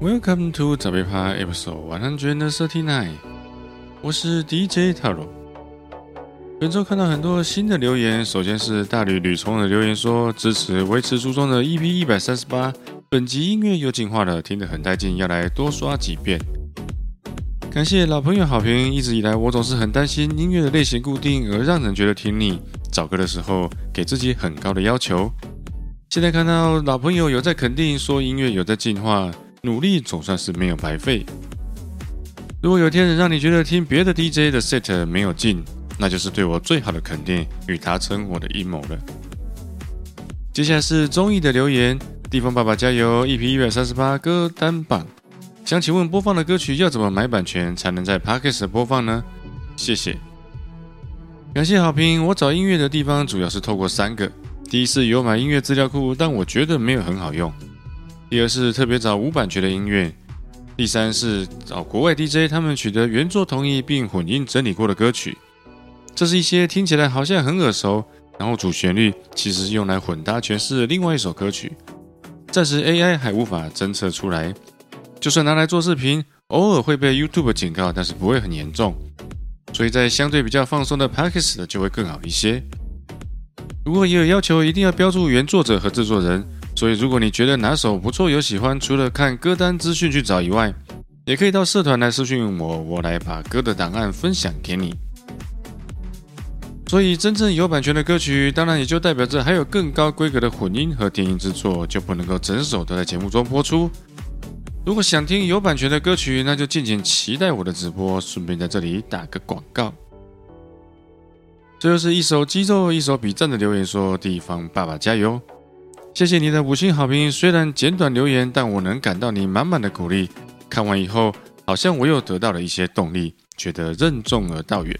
，Welcome to 早杯趴 Episode One Hundred Thirty Nine，我是 DJ Taro。本周看到很多新的留言，首先是大吕吕虫的留言说支持维持初衷的 EP 一百三十八，本集音乐又进化了，听得很带劲，要来多刷几遍。感谢老朋友好评，一直以来我总是很担心音乐的类型固定而让人觉得听腻，找歌的时候给自己很高的要求。现在看到老朋友有在肯定，说音乐有在进化，努力总算是没有白费。如果有天能让你觉得听别的 DJ 的 set 没有劲，那就是对我最好的肯定与达成我的阴谋了。接下来是综艺的留言，地方爸爸加油！EP 一百三十八歌单榜，想请问播放的歌曲要怎么买版权才能在 Podcast 播放呢？谢谢，感谢好评。我找音乐的地方主要是透过三个。第一是有买音乐资料库，但我觉得没有很好用。第二是特别找无版权的音乐。第三是找国外 DJ，他们取得原作同意并混音整理过的歌曲。这是一些听起来好像很耳熟，然后主旋律其实是用来混搭诠释另外一首歌曲。暂时 AI 还无法侦测出来，就算拿来做视频，偶尔会被 YouTube 警告，但是不会很严重。所以在相对比较放松的 p a c k a g e 就会更好一些。如果也有要求，一定要标注原作者和制作人。所以，如果你觉得哪首不错有喜欢，除了看歌单资讯去找以外，也可以到社团来私讯我，我来把歌的档案分享给你。所以，真正有版权的歌曲，当然也就代表着还有更高规格的混音和电音制作，就不能够整首都在节目中播出。如果想听有版权的歌曲，那就敬请期待我的直播。顺便在这里打个广告。这就是一首肌肉，一首比赞的留言说：“地方爸爸加油！”谢谢你的五星好评，虽然简短留言，但我能感到你满满的鼓励。看完以后，好像我又得到了一些动力，觉得任重而道远。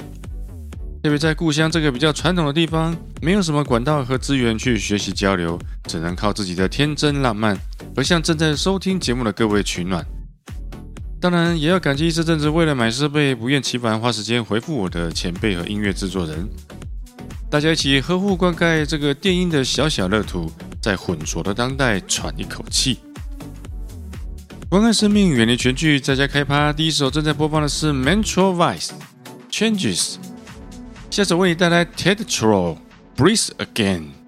特别在故乡这个比较传统的地方，没有什么管道和资源去学习交流，只能靠自己的天真浪漫，和向正在收听节目的各位取暖。当然，也要感激这阵子为了买设备不厌其烦花时间回复我的前辈和音乐制作人，大家一起呵护灌溉这个电音的小小乐土，在浑浊的当代喘一口气。关爱生命，远离全剧，在家开趴。第一首正在播放的是 Mental Vice Changes，下首为你带来 Ted Troll Breathe Again。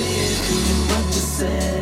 said, what you said.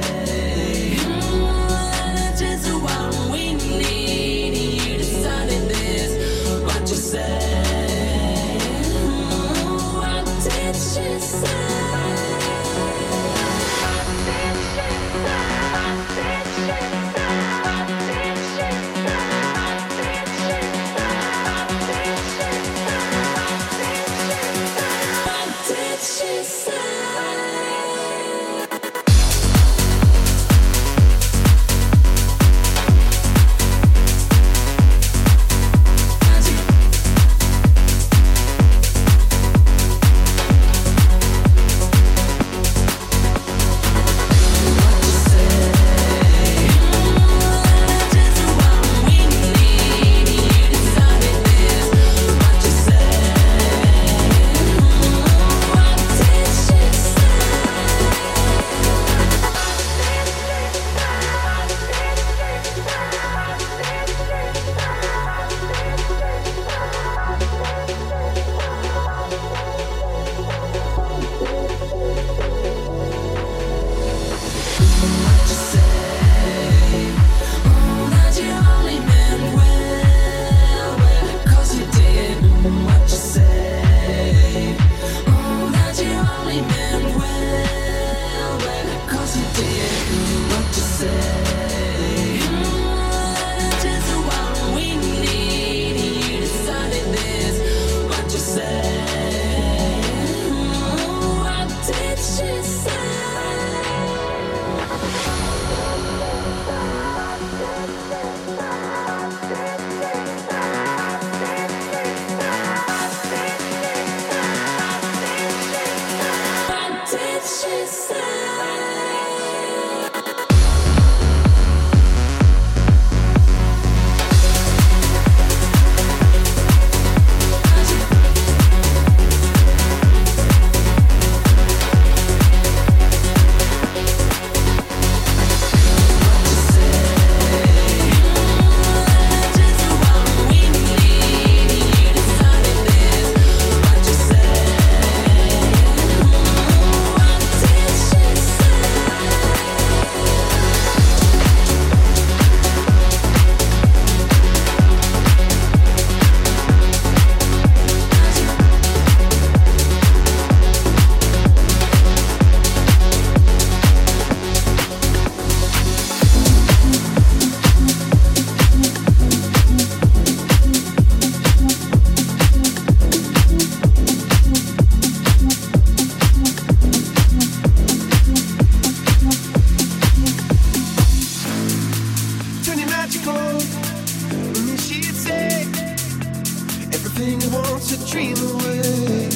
To dream away.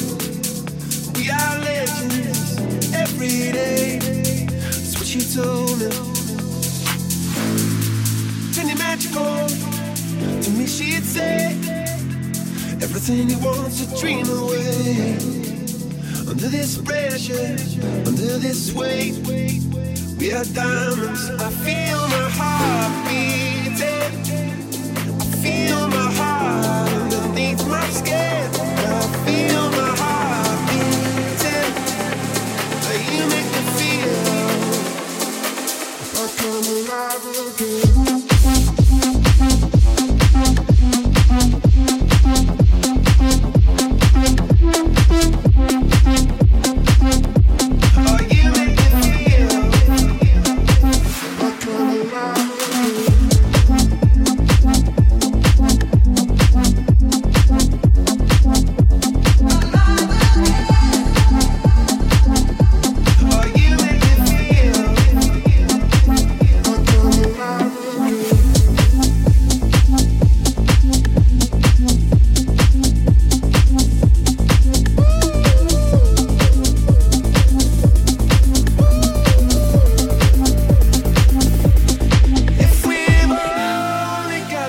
We are legends every day. That's what she told me. It magical. To me, she'd say, everything you want to dream away. Under this pressure, under this weight. We are diamonds. I feel my heart beating. I feel my heart underneath my skin. love you.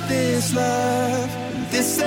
This love, this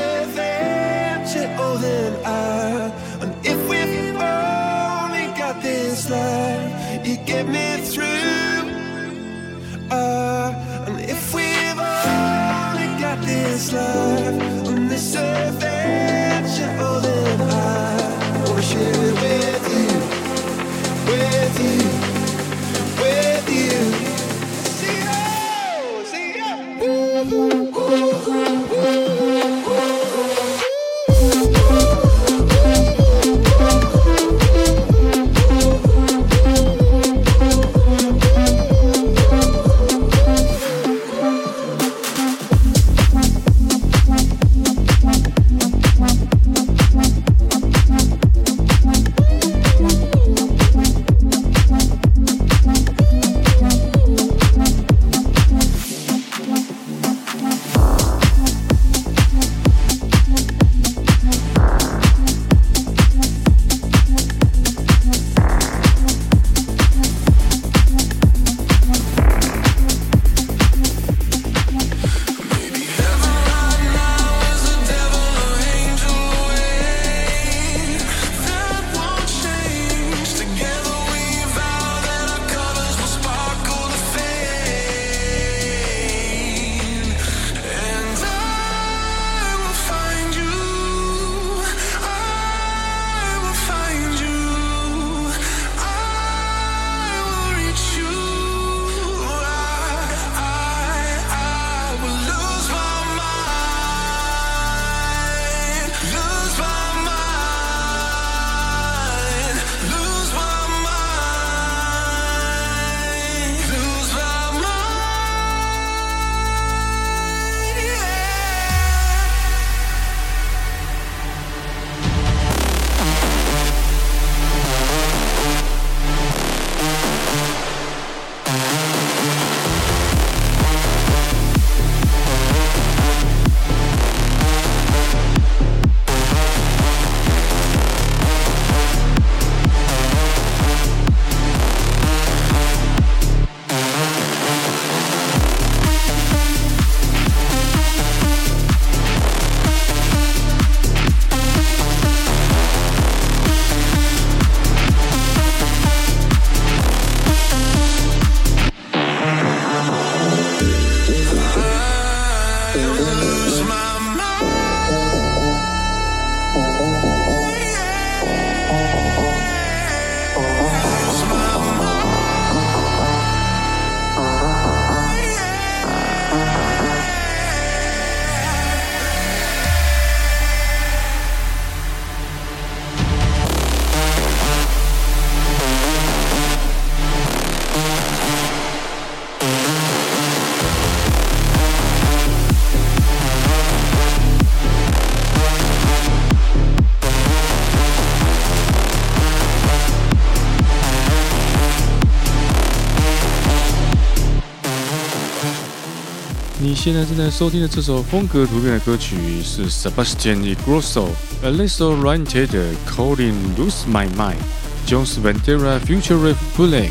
现在正在收听的这首风格突变的歌曲是 Sebastian Ingrosso、Alesso Oriented Calling Lose My Mind、Jones Bandera Future Rave Bootleg。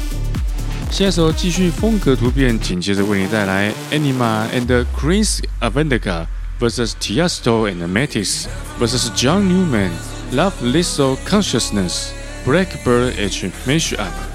下一首继续风格突变，紧接着为你带来 Anima and Chris Avendaga vs Tiesto and Matisse vs John Newman Love Lisso Consciousness Blackbird H Mashup。 I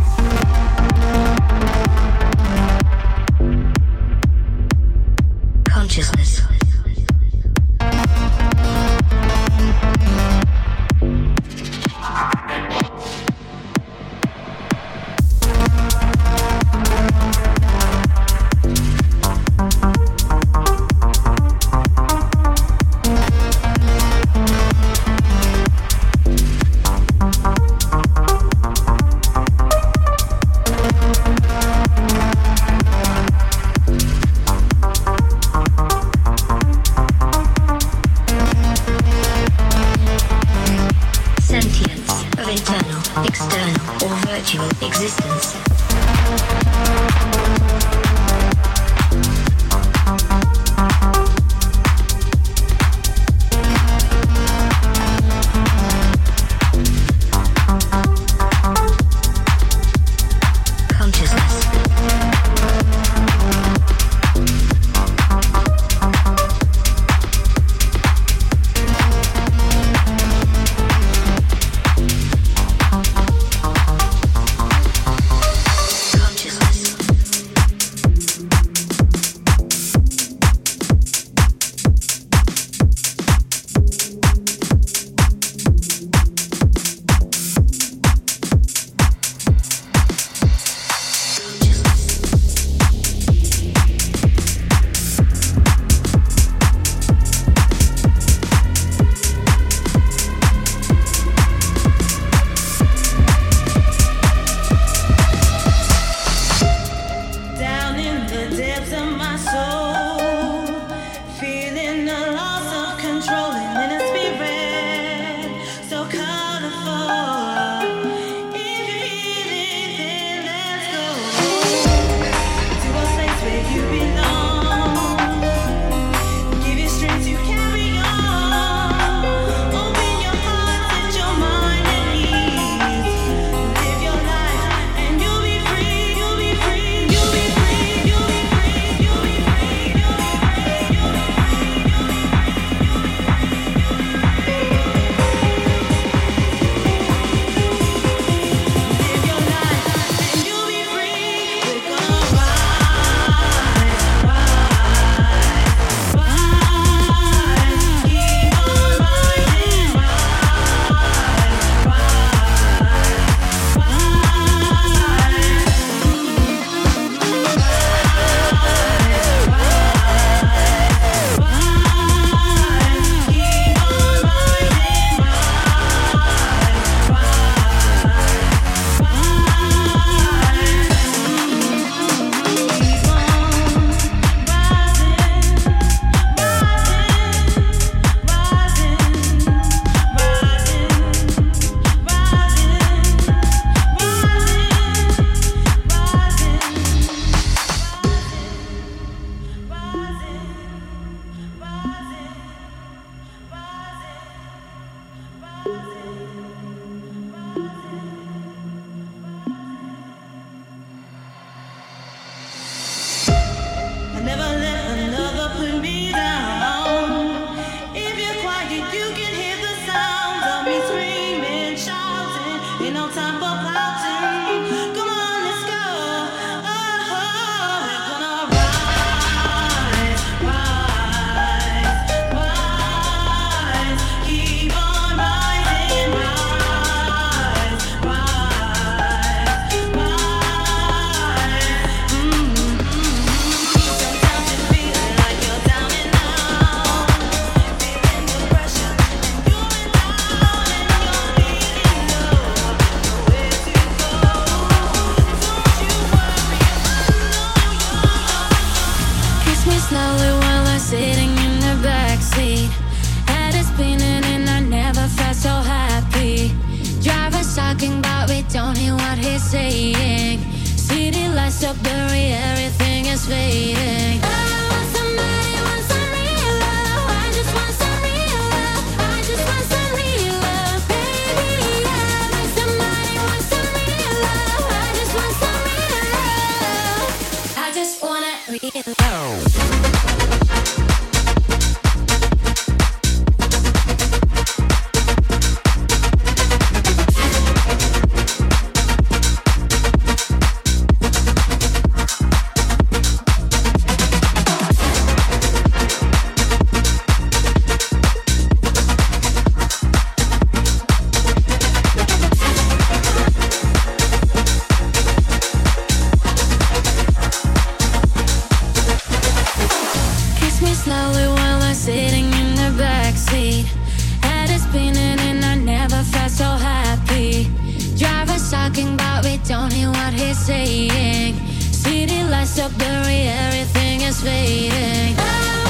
drowning what he's saying. City lights are blurry, everything is fading.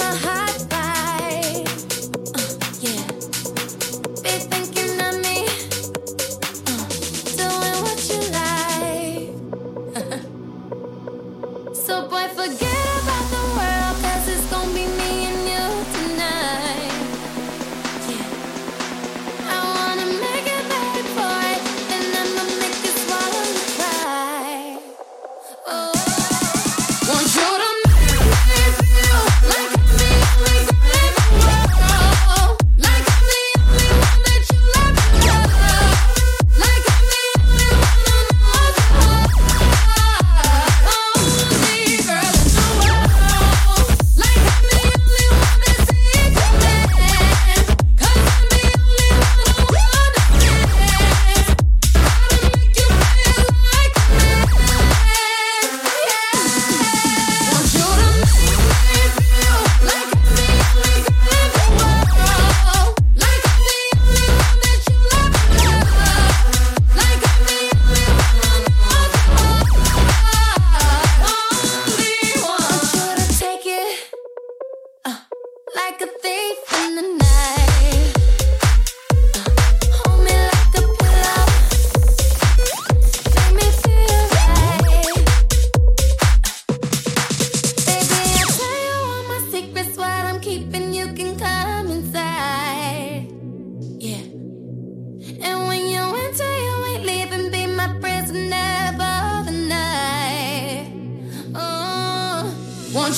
My heart.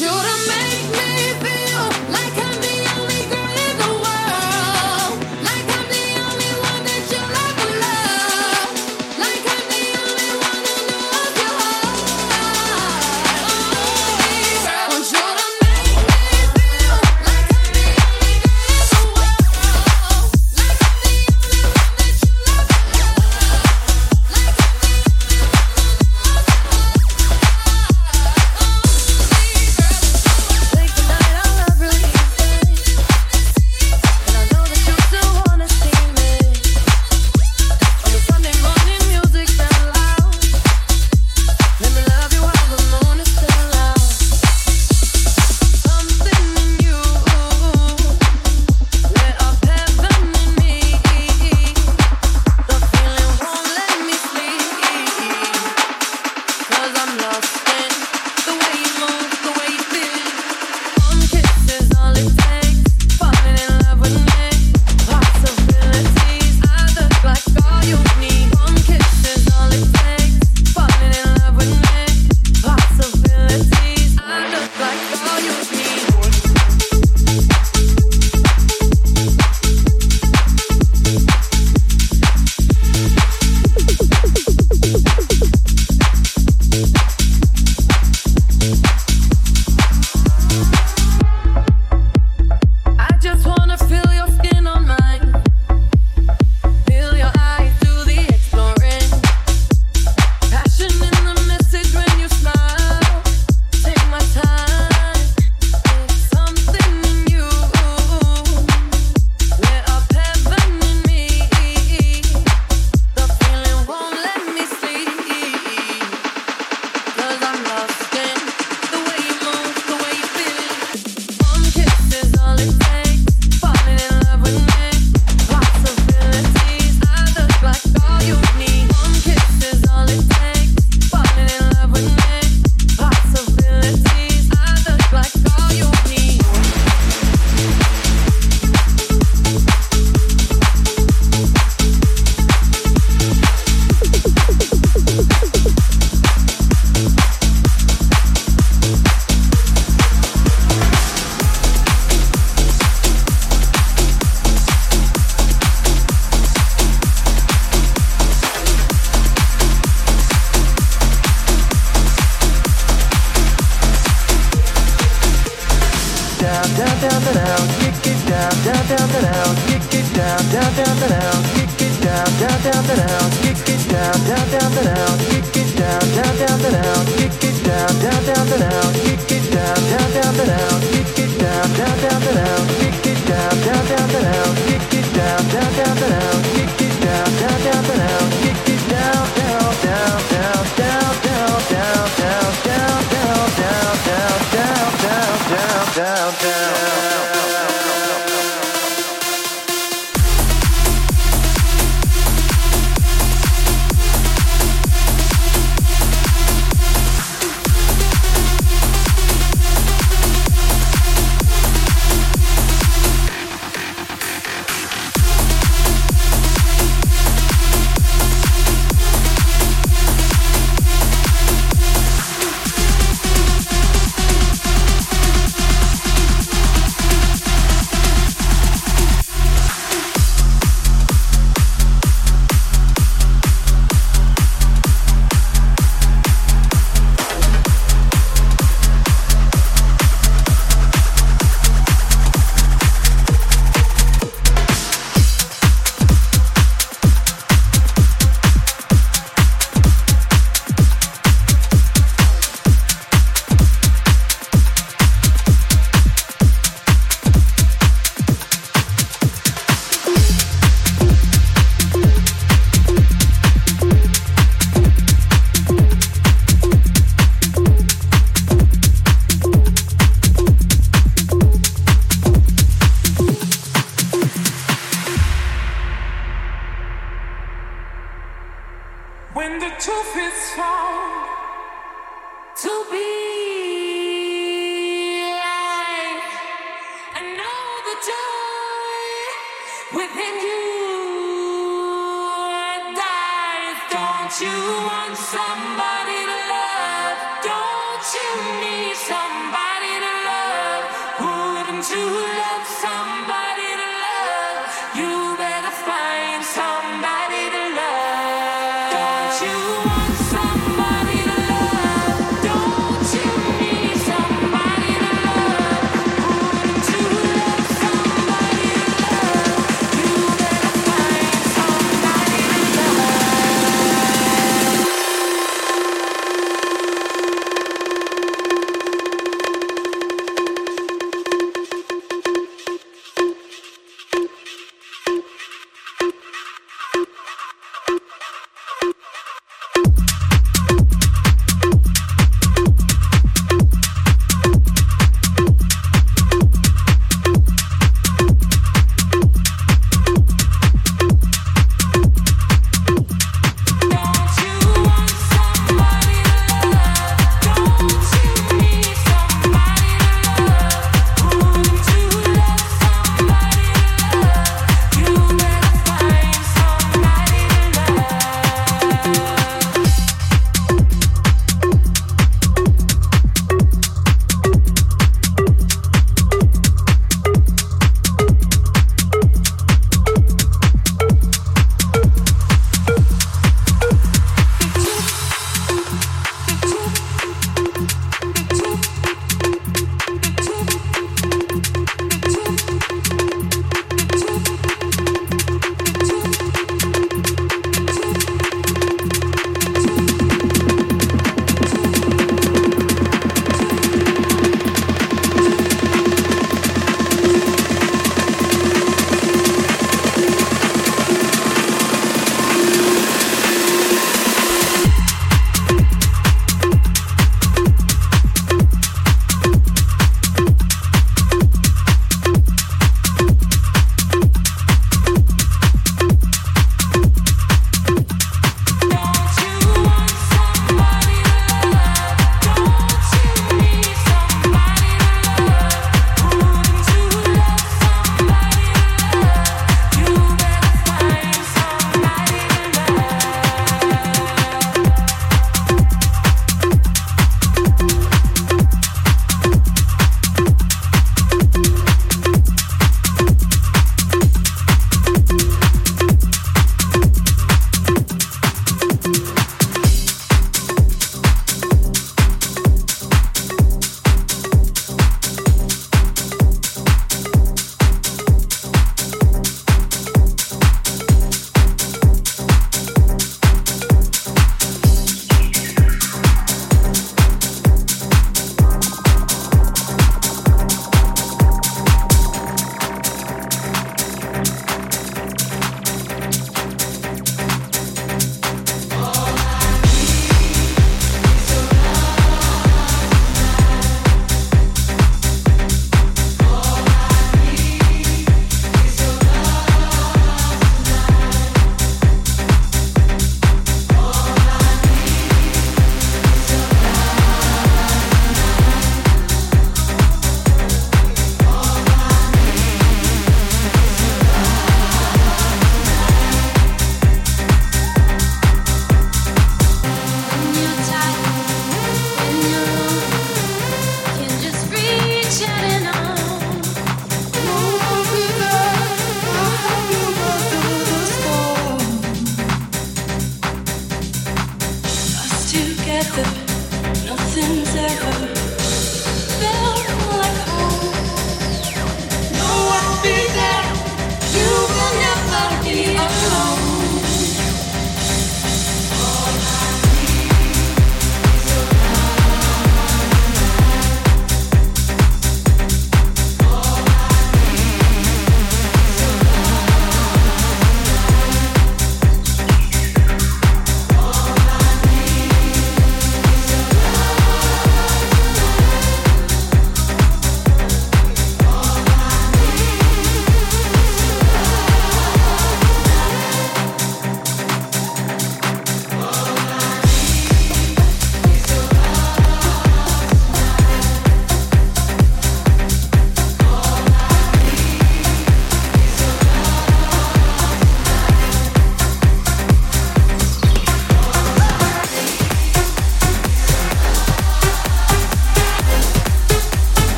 You to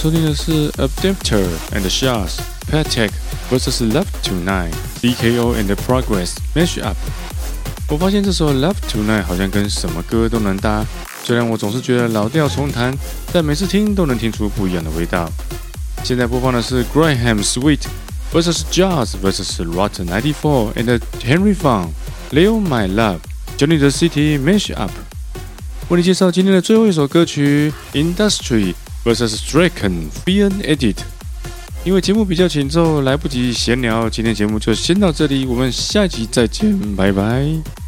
收听的是 Adapter and Shots Patek vs Love Tonight DKO and Progress Mashup。我发现这首 Love Tonight 好像跟什么歌都能搭，虽然我总是觉得老调重弹，但每次听都能听出不一样的味道。现在播放的是 Graham Sweet vs Jazz vs Rotten 94 and Henry Fong Leo My Love Johnny the City Mashup。为你介绍今天的最后一首歌曲 Industry Vs Draken Fear Edit。因为节目比较紧凑，来不及闲聊，今天节目就先到这里，我们下集再见，拜拜。